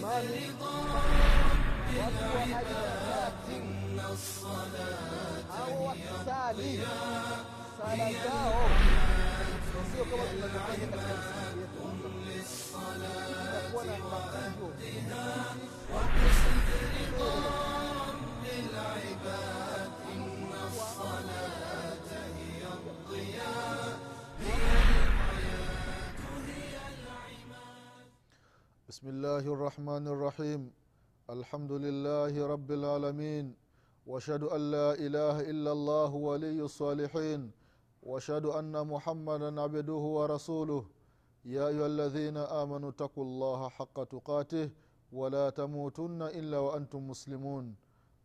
Mali, watu wa aina zati au wakisali sala zao sio kama tunavyofanya katika misikiti yetu inakuwa na mafunzo بسم الله الرحمن الرحيم. الحمد لله رب العالمين. وأشهد أن لا إله إلا الله ولي الصالحين. وأشهد أن محمدا عبده ورسوله. يا أيها الذين آمنوا اتقوا الله حق تقاته ولا تموتن إلا وأنتم مسلمون.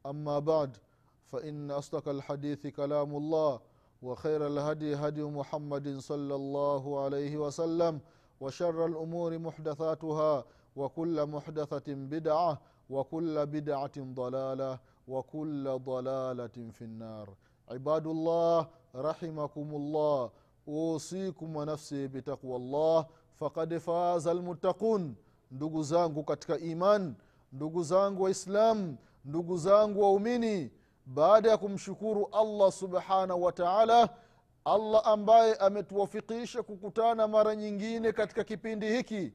أما بعد فإن أصدق الحديث كلام الله وخير الهدي هدي محمد صلى الله عليه وسلم وشر الأمور محدثاتها وكل محدثه بدعه وكل بدعه ضلاله وكل ضلاله في النار عباد الله رحمكم الله اوصيكم ونفسي بتقوى الله فقد فاز المتقون ndugu zangu katika iman ndugu zangu waislamu ndugu zangu waumini baada ya kumshukuru allah subhanahu wa taala allah ambaye ametuwafikisha kukutana mara nyingine katika kipindi hiki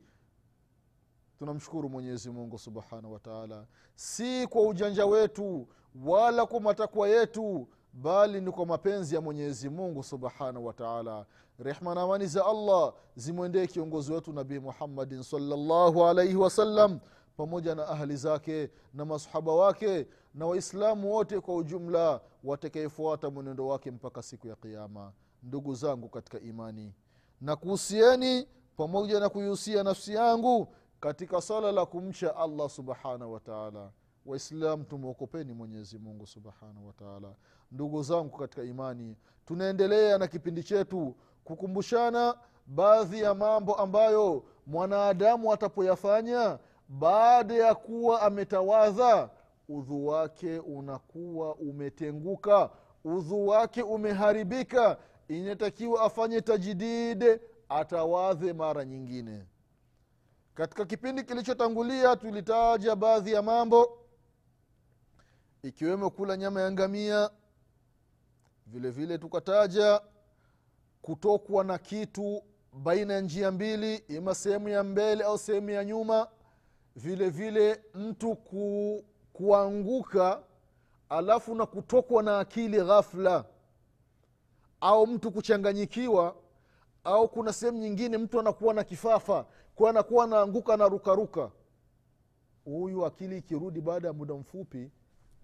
tunamshukuru mwenyezi mungu subhanahu wa taala. Si kwa ujanja wetu wala kwa matakwa yetu bali ni kwa mapenzi ya mwenyezi mungu subhanahu wa taala. Rehma na amani za allah zimwendee kiongozi wetu nabii muhammadin salllahu alaihi wasallam pamoja na ahli zake na masahaba wake na waislamu wote kwa ujumla watakayefuata mwenendo wake mpaka siku ya qiama ndugu zangu katika imani na kuhusieni pamoja na kuihusia nafsi yangu katika swala la kumcha allah subhanahu wataala waislam tumwokopeni mwenyezi mungu subhanahu wataala ndugu zangu katika imani tunaendelea na kipindi chetu kukumbushana baadhi ya mambo ambayo mwanadamu atapoyafanya baada ya kuwa ametawadha udhu wake unakuwa umetenguka udhu wake umeharibika. Inatakiwa afanye tajdid atawadhe mara nyingine katika kipindi kilichotangulia tulitaja baadhi ya mambo ikiwemo kula nyama ya ngamia. Vile vile tukataja kutokwa na kitu baina ya njia mbili ima sehemu ya mbele au sehemu ya nyuma. Vile vile mtu ku, kuanguka alafu na kutokwa na akili ghafla. Au mtu kuchanganyikiwa au kuna sehemu nyingine mtu anakuwa na kifafa kwa anakuwa anaanguka na rukaruka huyu akili ikirudi baada ya muda mfupi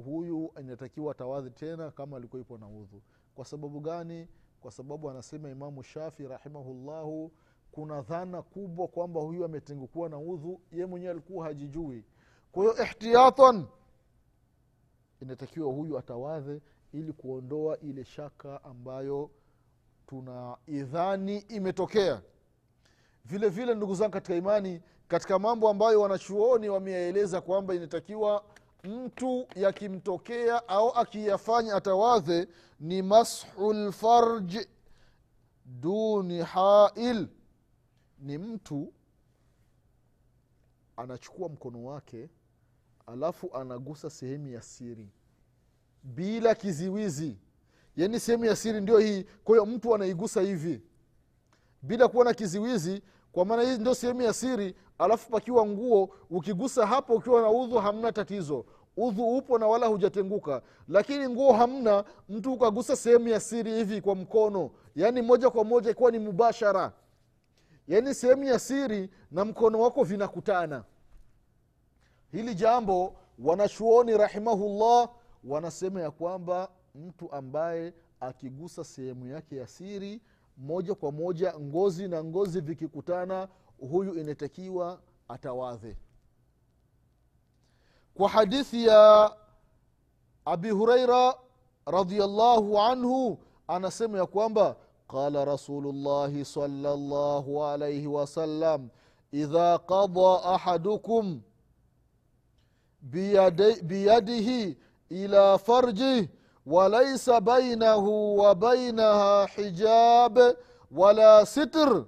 huyu inatakiwa tawadhi tena kama alikuwa na udhu. Kwa sababu gani? Kwa sababu anasema imamu shafi rahimahullahu kuna dhana kubwa kwamba huyu ametengukuwa na udhu ye mwenyewe alikuwa hajijui. Kwa hiyo ihtiyatan inatakiwa huyu atawadhe ili kuondoa ile shaka ambayo tuna idhani imetokea vile vile ndugu zangu katika imani katika mambo ambayo wanachuoni wameyaeleza kwamba inatakiwa mtu yakimtokea au akiyafanya atawadhe ni mashu lfarj duni hail. Ni mtu anachukua mkono wake alafu anagusa sehemu ya siri bila kiziwizi. Yaani sehemu ya siri ndio hii. Kwa hiyo mtu anaigusa hivi bila kuwa na kiziwizi kwa maana hii ndio sehemu ya siri alafu pakiwa nguo ukigusa hapo ukiwa na udhu hamna tatizo. Udhu upo na wala hujatenguka. Lakini nguo hamna mtu ukagusa sehemu ya siri hivi kwa mkono. Yaani moja kwa moja ikiwa ni mubashara. Yaani sehemu ya siri na mkono wako vinakutana. Hili jambo wanachuoni rahimahullah wanasema ya kwamba mtu ambaye akigusa sehemu yake ya siri moja kwa moja ngozi na ngozi vikikutana huyu inatakiwa atawadhe kwa hadithi ya abi huraira radiallahu anhu anasema ya kwamba qala rasulullahi salllahu alaihi wasallam idha qada ahadukum biyadihi ila farjih walaisa bainahu wa bainaha hijab wala sitr.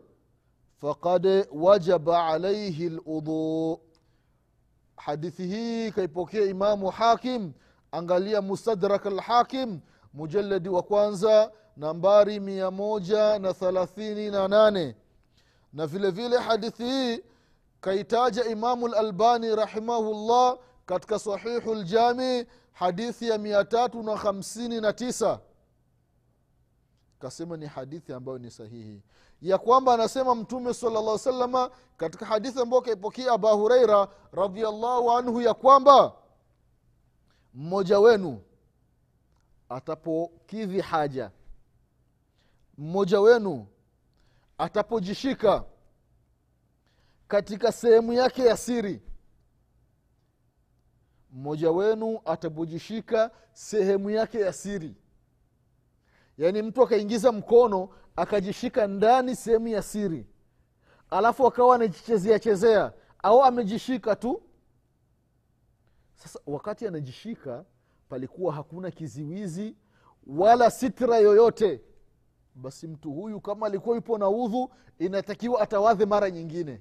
Faqad wajaba alaihi ludhu hadithi hii kaipokea imamu hakim. Angalia mustadrak lhakim mujaladi wa kwanza nambari mia moja na thalathini na nane. Na vile vile hadithi hii kaitaja imamu lalbani rahimahullah katika sahihu ljami hadithi ya mia tatu na hamsini na tisa. Kasema ni hadithi ambayo ni sahihi. Ya kwamba anasema mtume salllah salama katika hadithi ambayo kaipokea aba hureira radiallahu anhu ya kwamba mmoja wenu atapokidhi haja mmoja wenu atapojishika katika sehemu yake ya siri mmoja wenu atapojishika sehemu yake ya siri. Yaani mtu akaingiza mkono akajishika ndani sehemu ya siri. Alafu akawa anajichezea chezea au amejishika tu. Sasa wakati anajishika palikuwa hakuna kiziwizi wala sitra yoyote. Basi mtu huyu kama alikuwa yupo na udhu inatakiwa atawadhe mara nyingine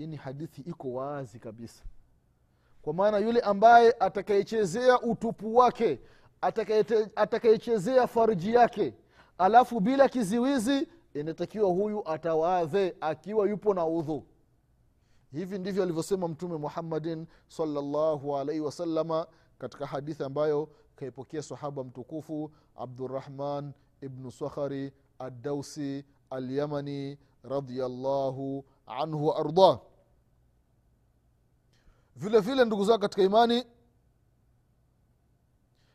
hii ni hadithi iko wazi kabisa. Kwa maana yule ambaye atakayechezea utupu wake atakayechezea farji yake alafu bila kiziwizi inatakiwa huyu atawadhe akiwa yupo na udhu. Hivi ndivyo alivyosema mtume muhammadin salllahu alaihi wasalama katika hadithi ambayo kaipokea sahaba mtukufu abdurahman ibnu sakhari addausi alyamani radiallahu anhu waardah vile vile ndugu zao katika imani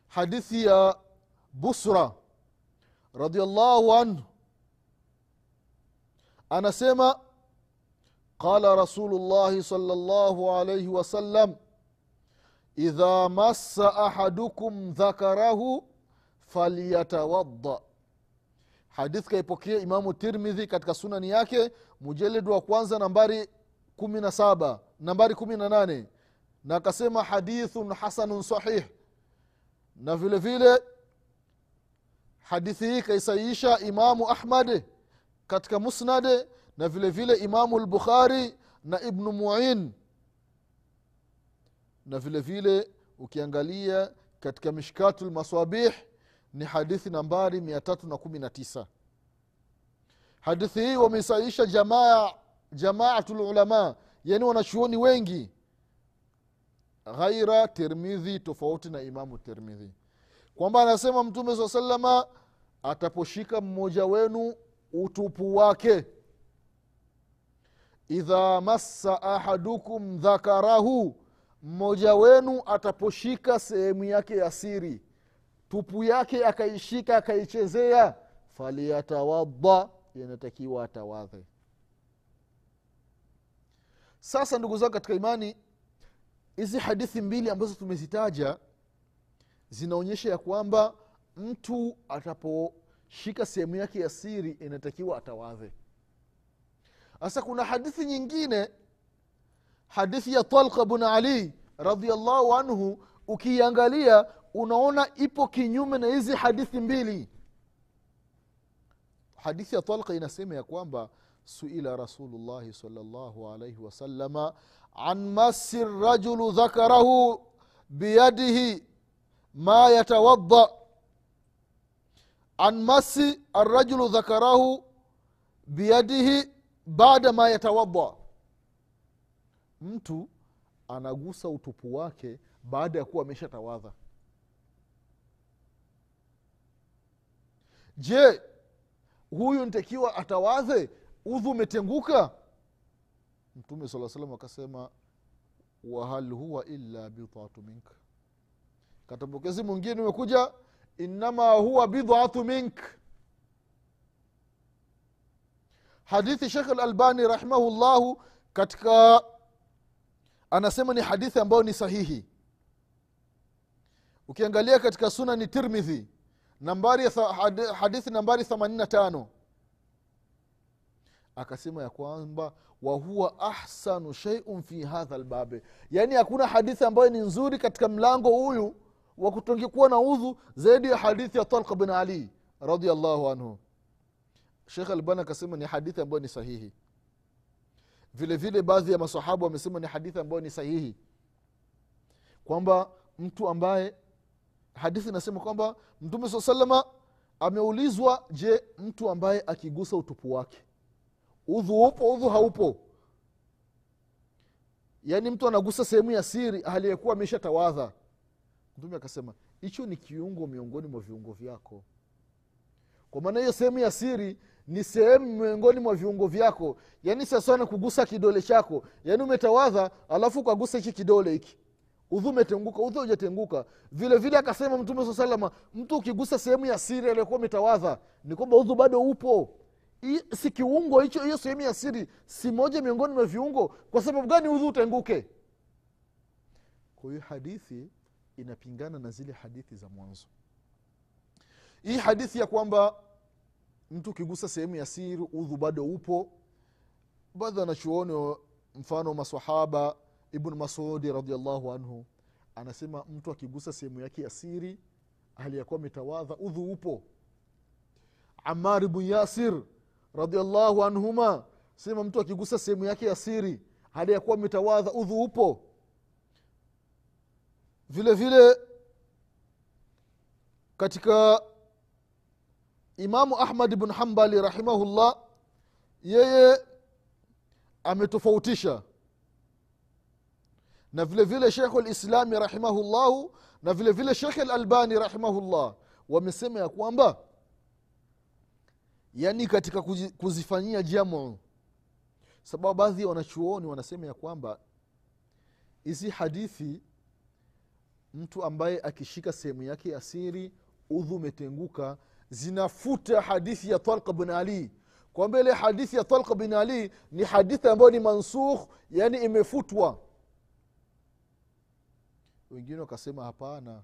hadithi ya busra radiallahu anhu anasema qala rasulullahi sala llahu alaihi wasallam idha massa ahadukum dhakarahu falyatawadda. Hadithi kaipokea imamu tirmidhi katika sunani yake mujaledi wa kwanza nambari kumi na saba nambari kumi na nane na akasema hadithun hasanun sahih. Na vile vile hadithi hii kaisaisha imamu ahmad katika musnad na vile vile imamu lbukhari na ibnu muin. Na vile vile ukiangalia katika mishkatu lmaswabih ni hadithi nambari mia tatu na kumi na tisa. Hadithi hii wameisaisha jamaa jamaatu lulama yani wanachuoni wengi ghaira tirmidhi tofauti na imamu tirmidhi. Kwamba anasema mtume saa salama ataposhika mmoja wenu utupu wake. Idha massa ahadukum dhakarahu mmoja wenu ataposhika sehemu yake ya siri. Tupu yake akaishika akaichezea. Faliyatawadha inatakiwa atawadhe. Sasa ndugu zangu katika imani hizi hadithi mbili ambazo tumezitaja zinaonyesha ya kwamba mtu ataposhika sehemu yake ya siri inatakiwa atawadhe. Sasa kuna hadithi nyingine hadithi ya talqa bn ali radiallahu anhu ukiiangalia unaona ipo kinyume na hizi hadithi mbili. Hadithi ya talqa inasema ya kwamba suila rasulullahi salllahu alaihi wasalama an masi rajulu dhakarahu biyadihi ma yatawadda an masi arrajulu dhakarahu biyadihi baada ma yatawadda. Mtu anagusa utupu wake baada ya kuwa ameshatawadha. Je huyu ntakiwa atawadhe udhu umetenguka? Mtume saa salam akasema wahal huwa illa bidatu mink. Katapokezi mwingine umekuja innama huwa bidatu mink. Hadithi shekh lalbani rahimahullahu katika anasema ni hadithi ambayo ni sahihi. Ukiangalia katika sunani tirmidhi nambari hadithi nambari 85 akasema ya kwamba wahuwa ahsanu sheiun fi hadha lbabe yaani hakuna hadithi ambayo ni nzuri katika mlango huyu wa kutongekuwa na udhu zaidi ya hadithi ya talqa bin ali radiallahu anhu. Shekh albani akasema ni hadithi ambayo ni sahihi. Vile vile baadhi ya masahaba wamesema ni hadithi ambayo ni sahihi. Kwamba mtu ambaye hadithi inasema kwamba mtume saa salama ameulizwa je mtu ambaye akigusa utupu wake udhu upo udhu haupo. Yaani mtu anagusa sehemu ya siri aliyekuwa amesha tawadha mtume akasema hicho ni kiungo miongoni mwa viungo vyako. Kwa maana hiyo sehemu ya siri ni sehemu miongoni mwa viungo vyako. Yaani sasana kugusa kidole chako. Yaani umetawadha alafu ukagusa hichi kidole hiki. Udhu umetenguka udhu ujatenguka vile vile akasema mtume saa salama mtu ukigusa sehemu ya siri aliyokuwa umetawadha ni kwamba udhu bado upo si kiungo hicho hiyo sehemu ya siri si moja miongoni mwa viungo kwa sababu gani udhu utenguke? Kwa hiyo hadithi inapingana na zile hadithi za mwanzo. Hii hadithi ya kwamba mtu ukigusa sehemu ya siri udhu bado upo baadhi wanachuoni mfano masahaba ibn masudi radiallahu anhu anasema mtu akigusa sehemu yake ya siri hali yakuwa ametawadha udhu upo. Amar bnu yasir radiallahu anhuma. Sema mtu akigusa sehemu yake ya siri hali yakuwa ametawadha udhu upo. Vile vile katika imamu ahmad bn hambali rahimahullah yeye ametofautisha na vile vile shekhu lislami rahimahullahu na vile vile shekhe lalbani rahimahullah wamesema ya kwamba yani katika kuzifanyia jamu. Sababu baadhi ya wanachuoni wanasema ya kwamba hizi hadithi mtu ambaye akishika sehemu yake ya siri udhu umetenguka zinafuta hadithi ya talqa bin ali. Kwamba ile hadithi ya talqa bin ali ni hadithi ambayo ni mansukh yani imefutwa. Wengine wakasema hapana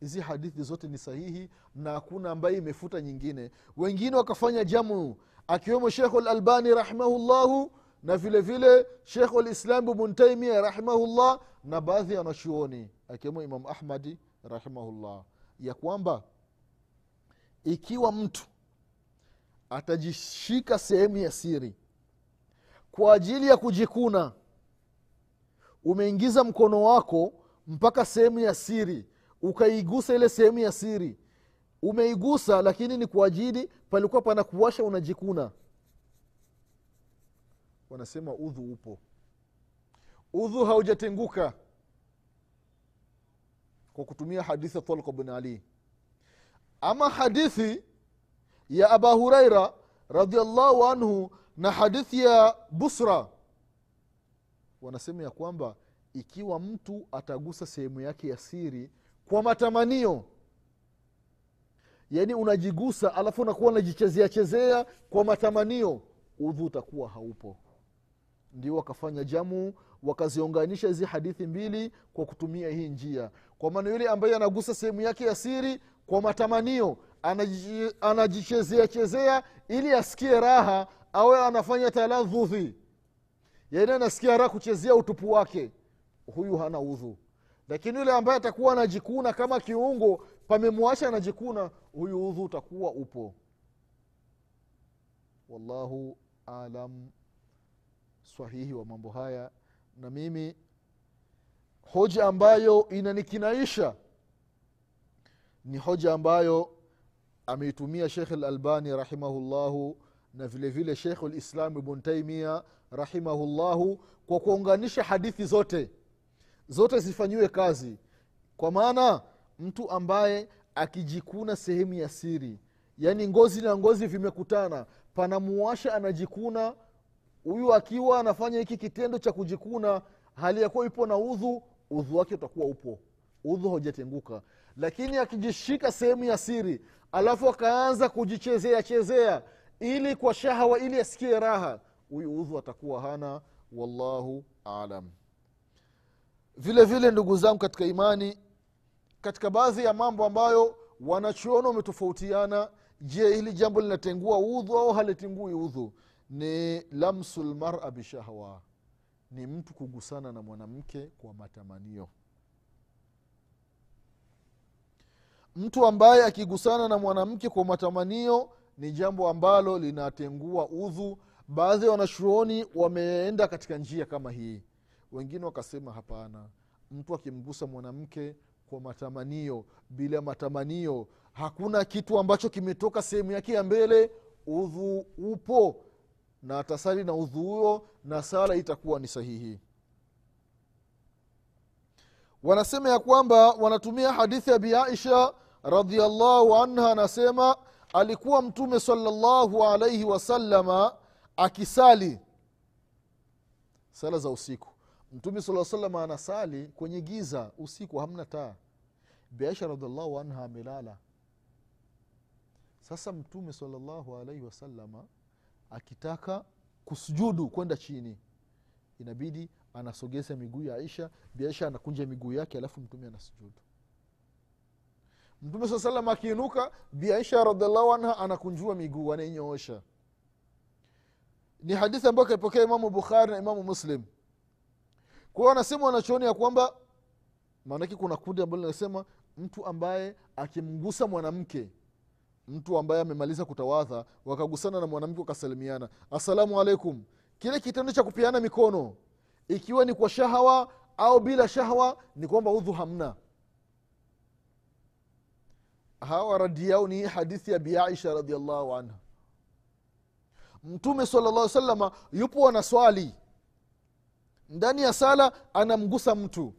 hizi hadithi zote ni sahihi na hakuna ambaye imefuta nyingine. Wengine wakafanya jamu akiwemo shekhu lalbani rahimahullahu na vile vile shekhu lislam bn taimia rahimahullah na baadhi ya wanachuoni akiwemo imam ahmadi rahimahullah. Ya kwamba ikiwa mtu atajishika sehemu ya siri kwa ajili ya kujikuna umeingiza mkono wako mpaka sehemu ya siri ukaigusa ile sehemu ya siri. Umeigusa lakini ni kwa ajili palikuwa pana kuwasha unajikuna. Wanasema udhu upo. Udhu haujatenguka. Kwa kutumia hadithi ya talqa bin ali. Ama hadithi ya aba huraira radiallahu anhu na hadithi ya busra. Wanasema ya kwamba ikiwa mtu atagusa sehemu yake ya siri kwa matamanio. Yaani unajigusa alafu unakuwa unajichezea chezea kwa matamanio. Udhu utakuwa haupo. Ndio wakafanya jamu wakaziunganisha hizi hadithi mbili kwa kutumia hii njia. Kwa maana yule ambaye anagusa sehemu yake ya siri kwa matamanio anaji- anajichezea chezea ili asikie raha awe anafanya taladhudhi yaani anasikia raha kuchezea utupu wake. Huyu hana udhu lakini yule ambaye atakuwa anajikuna kama kiungo pamemwacha anajikuna huyu udhu utakuwa upo. Wallahu alam sahihi wa mambo haya. Na mimi hoja ambayo inanikinaisha ni hoja ambayo ameitumia shekh lalbani rahimahullahu na vile vile shekhu lislam ibnu taimia rahimahullahu kwa kuunganisha hadithi zote zote zifanyiwe kazi. Kwa maana mtu ambaye akijikuna sehemu ya siri yaani ngozi na ngozi vimekutana panamuwasha anajikuna huyu akiwa anafanya hiki kitendo cha kujikuna hali ya kuwa ipo na udhu udhu wake utakuwa upo. Udhu haujatenguka. Lakini akijishika sehemu ya siri alafu akaanza kujichezea chezea ili kwa shahawa ili asikie raha huyu udhu atakuwa hana. Wallahu alam vile vile ndugu zangu katika imani katika baadhi ya mambo ambayo wanachuona wametofautiana je hili jambo linatengua udhu au halitengui udhu? Ni lamsu lmara bishahwa ni mtu kugusana na mwanamke kwa matamanio. Mtu ambaye akigusana na mwanamke kwa matamanio ni jambo ambalo linatengua udhu. Baadhi ya wanachuoni wameenda katika njia kama hii wengine wakasema hapana mtu akimgusa mwanamke kwa matamanio bila matamanio hakuna kitu ambacho kimetoka sehemu yake ya mbele udhu upo. Na atasali na udhu huo na sala itakuwa ni sahihi. Wanasema ya kwamba wanatumia hadithi ya biaisha radiallahu anha anasema alikuwa mtume salallahu alaihi wasalama akisali sala za usiku mtume saa salam anasali kwenye giza usiku hamna taa. Biaisha radiallahu anha amelala. Sasa mtume salallahu alaihi wasalama akitaka kusujudu kwenda chini. Inabidi anasogeza miguu ya aisha biaisha anakunja miguu yake alafu mtume anasujudu. Mtume saa salam akiinuka biaisha radiallahu anha anakunjua miguu anainyoosha ni hadithi ambayo kaipokea imamu bukhari na imamu muslim kwa hiyo anasema wanachooni ya kwamba maanake kuna kundi ambalo linasema mtu ambaye akimgusa mwanamke mtu ambaye amemaliza kutawadha wakagusana na mwanamke wakasalimiana. Assalamu alaikum kile kitendo cha kupeana mikono ikiwa ni kwa shahawa au bila shahawa ni kwamba udhu hamna. Hawa radi yao ni hadithi ya biaisha radiallahu anha. Mtume sala llah salama yupo anaswali ndani ya sala anamgusa mtu.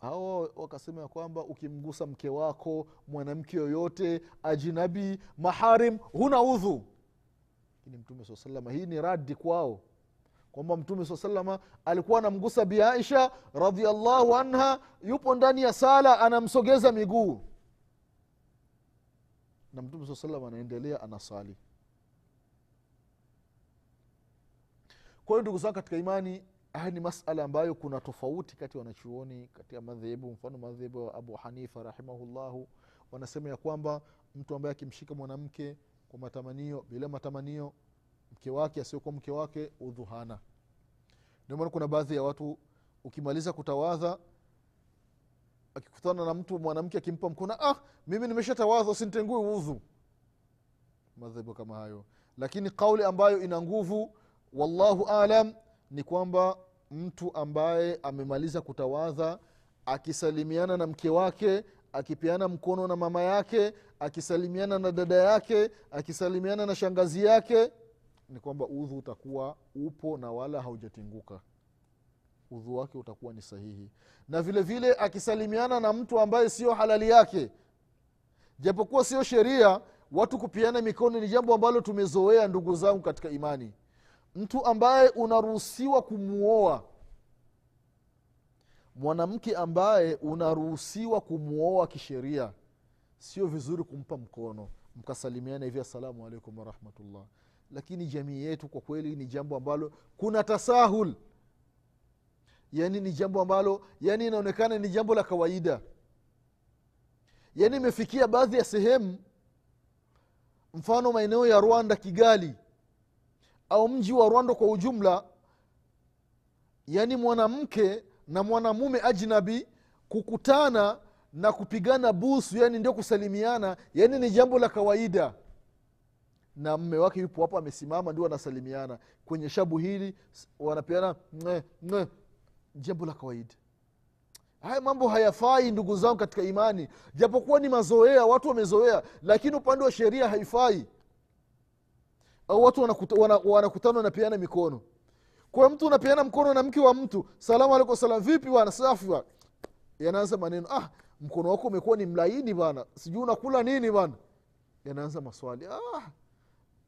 Hao wakasema ya kwamba ukimgusa mke wako mwanamke yoyote ajinabi maharim huna udhu. Lakini mtume saa salama hii ni radi kwao. Kwamba mtume saa salama alikuwa anamgusa biaisha radiallahu anha yupo ndani ya sala anamsogeza miguu. Na mtume saa salama anaendelea anasali kwa hiyo ndugu zangu katika imani haya ni masala ambayo kuna tofauti kati ya wanachuoni katika madhehebu. Mfano madhehebu ya abu hanifa rahimahullahu wanasema ya kwamba mtu ambaye akimshika mwanamke kwa matamanio bila matamanio mke wake asiokuwa mke wake udhuhana. Ndio kuna baadhi ya watu ukimaliza kutawadha akikutana na mtu mwanamke akimpa mkono ah mimi nimeshatawadha usintengue udhu. Madhehebu kama hayo. Lakini kauli ambayo ina nguvu wallahu alam ni kwamba mtu ambaye amemaliza kutawadha akisalimiana na mke wake akipeana mkono na mama yake akisalimiana na dada yake akisalimiana na shangazi yake ni kwamba udhu utakuwa upo na wala haujatinguka. Udhu wake utakuwa ni sahihi. Na vile vile akisalimiana na mtu ambaye sio halali yake japokuwa sio sheria watu kupiana mikono ni jambo ambalo tumezoea ndugu zangu katika imani mtu ambaye unaruhusiwa kumwoa mwanamke ambaye unaruhusiwa kumwoa kisheria sio vizuri kumpa mkono. Mkasalimiana hivi assalamu alaikum warahmatullah lakini jamii yetu kwa kweli ni jambo ambalo kuna tasahul. Yaani ni jambo ambalo yani inaonekana ni jambo la kawaida. Yaani imefikia baadhi ya sehemu. Mfano maeneo ya rwanda kigali au mji wa rwanda kwa ujumla yaani mwanamke na mwanamume ajnabi kukutana na kupigana busu yani ndio kusalimiana yani ni jambo la kawaida. Na mme wake yupo hapo amesimama ndio wanasalimiana. Kwenye shabu hili wanapeana jambo la kawaida. Haya mambo hayafai ndugu zangu katika imani. Japokuwa ni mazoea watu wamezoea lakini upande wa sheria haifai au watu wanakutana wana, wana wanapeana mikono. Kwa mtu unapeana mkono na mke wa mtu salamu alaikum salam vipi bwana safi bwana. Yanaanza maneno ah mkono wako umekuwa ni mlaini bana sijui unakula nini bana yanaanza maswali ah,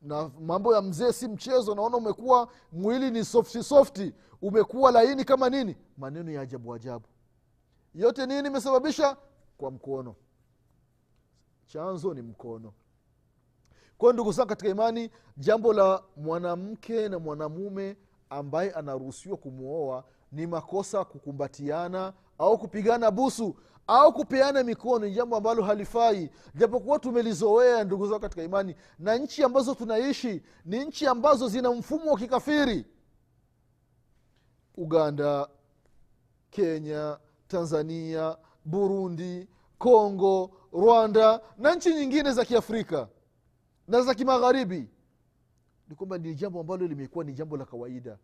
na mambo ya mzee si mchezo naona umekuwa mwili ni softi softi umekuwa laini kama nini. Maneno ya ajabu ajabu. Yote nini imesababisha? Kwa mkono. Chanzo ni mkono kwayo ndugu zangu katika imani jambo la mwanamke na mwanamume ambaye anaruhusiwa kumwoa ni makosa kukumbatiana au kupigana busu au kupeana mikono ni jambo ambalo halifai. Japokuwa tumelizoea ndugu zao katika imani na nchi ambazo tunaishi ni nchi ambazo zina mfumo wa kikafiri. Uganda kenya tanzania burundi kongo rwanda na nchi nyingine za kiafrika na za kimagharibi. Ni kwamba ni jambo ambalo limekuwa ni jambo la kawaida.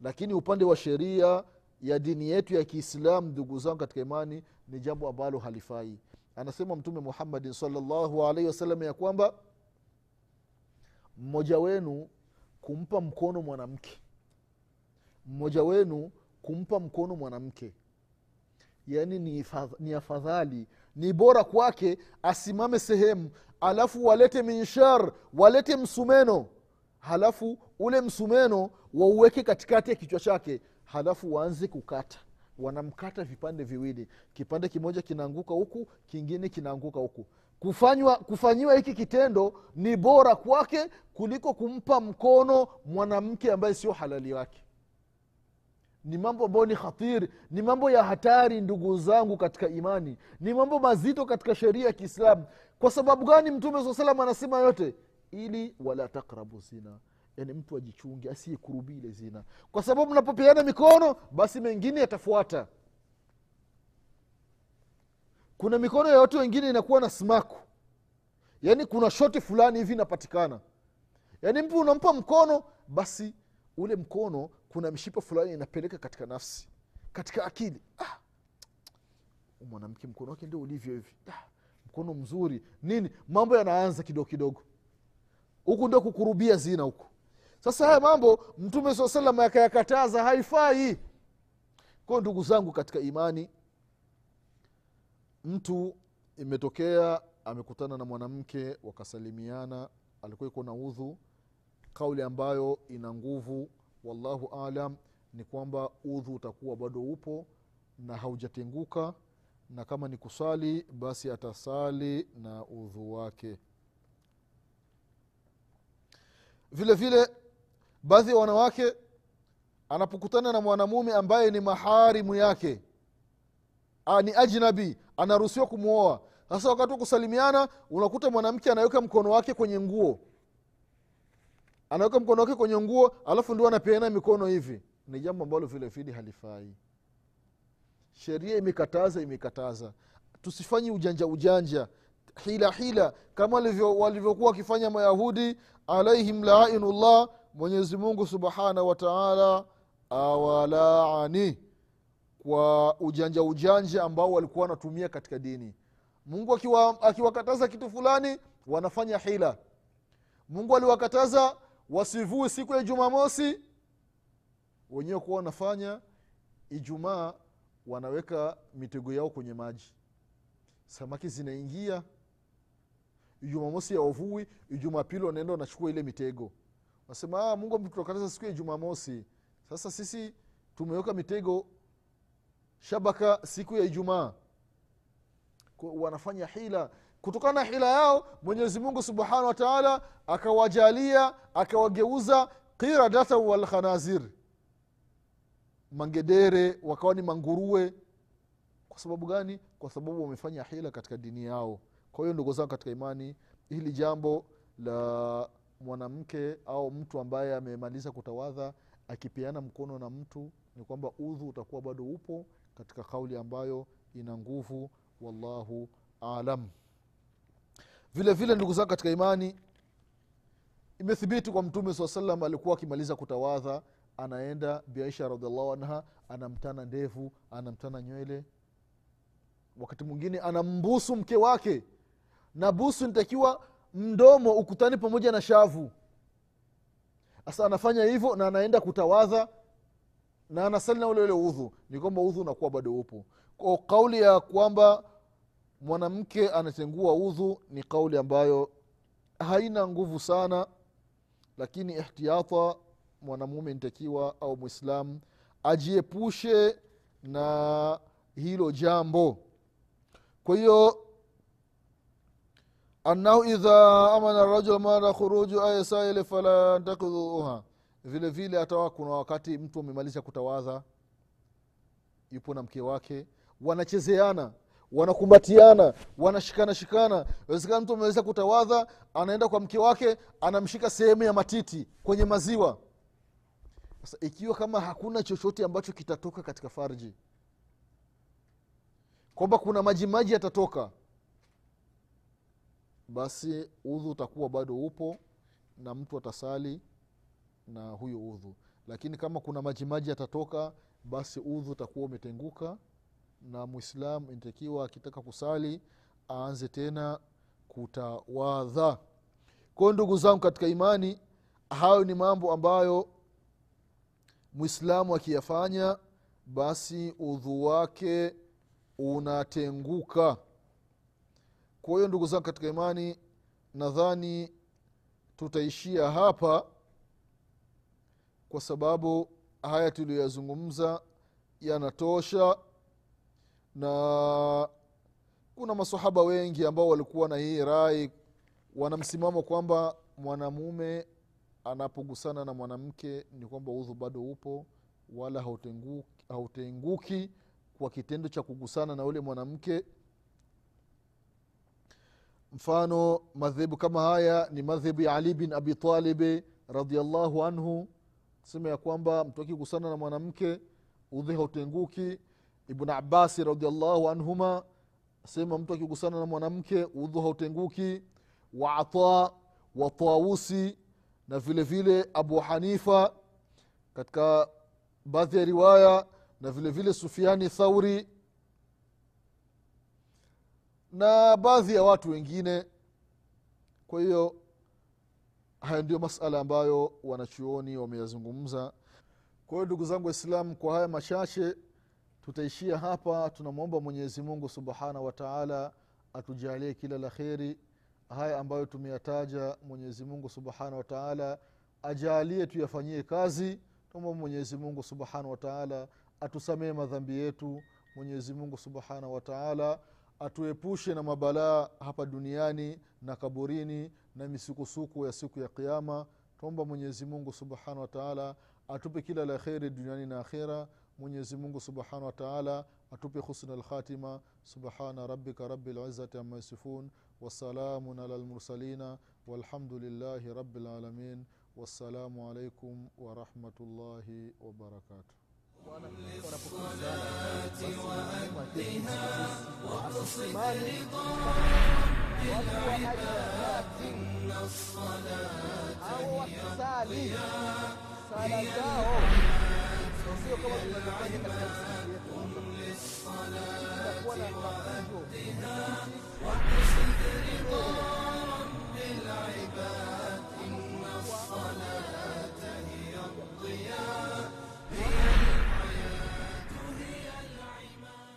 Lakini upande wa sheria ya dini yetu ya kiislam ndugu zangu katika imani ni jambo ambalo halifai. Anasema mtume muhammadin salllahu alaihi wasallam ya kwamba mmoja wenu kumpa mkono mwanamke. Mmoja wenu kumpa mkono mwanamke. Yaani ni, ni afadhali ni bora kwake asimame sehemu alafu walete minshar walete msumeno. Halafu ule msumeno wauweke katikati ya kichwa chake halafu waanze kukata. Wanamkata vipande viwili. Kipande kimoja kinaanguka huku kingine kinaanguka huku. Kufanywa kufanyiwa hiki kitendo ni bora kwake kuliko kumpa mkono mwanamke ambaye sio halali wake ni mambo ambayo ni khatiri ni mambo ya hatari ndugu zangu katika imani. Ni mambo mazito katika sheria ya kiislamu. Kwa sababu gani mtume saa salam anasema yote? Ili wala takrabu zina. Yani mtu ajichunge asiyekurubi ile zina. Kwa sababu mnapopeana mikono basi mengine yatafuata. Kuna mikono ya watu wengine inakuwa na smaku. Yaani kuna shoti fulani hivi inapatikana. Yaani mtu unampa mkono basi ule mkono kuna mishipa fulani inapeleka katika nafsi katika akili. Ah, mwanamke mkono wake ndio ulivyo hivi. Ah, mkono mzuri. Nini? Mambo yanaanza kidogo kidogo. Huku ndio kukurubia zina huku. Sasa haya mambo mtume saa salam akayakataza haifai. Kwayo ndugu zangu katika imani mtu imetokea amekutana na mwanamke wakasalimiana alikuwa iko na udhu kauli ambayo ina nguvu wallahu alam ni kwamba udhu utakuwa bado upo na haujatenguka na kama ni kusali basi atasali na udhu wake. Vile vile baadhi ya wanawake anapokutana na mwanamume ambaye ni maharimu yake a, ni ajnabi anaruhusiwa kumwoa sasa wakati wa kusalimiana unakuta mwanamke anaweka mkono wake kwenye nguo anaweka mkono wake kwenye nguo alafu ndio anapeana mikono hivi. Ni jambo ambalo vile vile halifai. Sheria imekataza imekataza. Tusifanye ujanja ujanja. Hila hila. Kama walivyokuwa wakifanya mayahudi alaihim lainullah mwenyezi mungu subhanahu wataala awalaani kwa ujanja ujanja ambao walikuwa wanatumia katika dini. Mungu akiwa- kitu fulani wanafanya hila. Mungu aliwakataza wasivue siku ya jumamosi. Wenyewe kuwa wanafanya ijumaa wanaweka mitego yao kwenye maji. Samaki zinaingia jumamosi ya wavui jumapili wanaenda wanachukua ile mitego. Wasema ah, mungu ametukataza siku ya jumamosi. Sasa sisi tumeweka mitego shabaka siku ya ijumaa. Wanafanya hila kutokana na hila yao mwenyezi mungu subhanahu wa taala akawajalia akawageuza qiradatan walkhanazir mangedere wakawa ni manguruwe. Kwa sababu gani? Kwa sababu wamefanya hila katika dini yao. Kwa hiyo ndugu zangu katika imani hili jambo la mwanamke au mtu ambaye amemaliza kutawadha akipeana mkono na mtu ni kwamba udhu utakuwa bado upo katika kauli ambayo ina nguvu. Wallahu alam vile vile ndugu zangu katika imani imethibiti kwa mtume saa salam alikuwa akimaliza kutawadha anaenda biaisha radiallahu anha anamtana ndevu anamtana nywele. Wakati mwingine anambusu mke wake. Na busu nitakiwa mdomo ukutani pamoja na shavu. Sasa anafanya hivyo na anaenda kutawadha na anasali na ule ule udhu. Ni kwamba udhu unakuwa bado upo. Kwa kauli ya kwamba mwanamke anatengua udhu ni kauli ambayo haina nguvu sana lakini ihtiyata mwanamume nitakiwa au mwislam ajiepushe na hilo jambo. Kwa hiyo annahu idha amana rajul mara khuruju aya saile fala takdhuha vile vile hata kuna wakati mtu amemaliza kutawadha yupo na mke wake wanachezeana wanakumbatiana wanashikana shikana. Wezekana mtu ameweza kutawadha anaenda kwa mke wake anamshika sehemu ya matiti kwenye maziwa. Sasa ikiwa kama hakuna chochote ambacho kitatoka katika farji kwamba kuna maji maji yatatoka basi udhu utakuwa bado upo na mtu atasali na huyo udhu. Lakini kama kuna majimaji yatatoka basi udhu utakuwa umetenguka na mwislam inatakiwa akitaka kusali aanze tena kutawadha. Kwayo ndugu zangu katika imani hayo ni mambo ambayo mwislamu akiyafanya basi udhu wake unatenguka. Kwa hiyo ndugu zangu katika imani nadhani tutaishia hapa kwa sababu haya tuliyoyazungumza yanatosha na kuna masahaba wengi ambao walikuwa na hii rai wanamsimamo kwamba mwanamume anapogusana na mwanamke ni kwamba udhu bado upo wala hautenguki, kwa kitendo cha kugusana na yule mwanamke. Mfano madhehebu kama haya ni madhehebu ya ali bin abi talibi radiallahu anhu sema ya kwamba mtu akigusana na mwanamke udhi hautenguki ibn abasi radiallahu anhuma asema mtu akigusana na mwanamke udhu hautenguki wa ata wa tawusi na vile vile abu hanifa katika baadhi ya riwaya na vile vile sufiani thauri na baadhi ya watu wengine. Kwa hiyo haya ndio masala ambayo wanachuoni wameyazungumza. Kwa hiyo ndugu zangu waislamu kwa haya machache tutaishia hapa. Tunamwomba mwenyezi mungu subhanahu wa atujalie kila la kheri. Haya ambayo tumeyataja mwenyezi mungu subhanahu wa taala ajalie tuyafanyie kazi. Tunamwomba mwenyezi mungu subhanahu wa taala atusamee madhambi yetu. Mwenyezi mungu subhanahu wa atuepushe na mabalaa hapa duniani na kaburini na misukusuku ya siku ya kiama tuomba mwenyezi mungu subhanahu wa atupe kila la kheri duniani na akhira mwenyezi mungu subhanahu wataala atupe husna lkhatima subhana rabika rabi lizati ama yasifun wasalamun ala lmursalina walhamdulillahi rabi lalamin wassalamu alaikum warahmatullahi wabarakatuh wakisali sala zao sio kama tunavyofanya هي misikiti للصلاة وأدها وقصد رضاك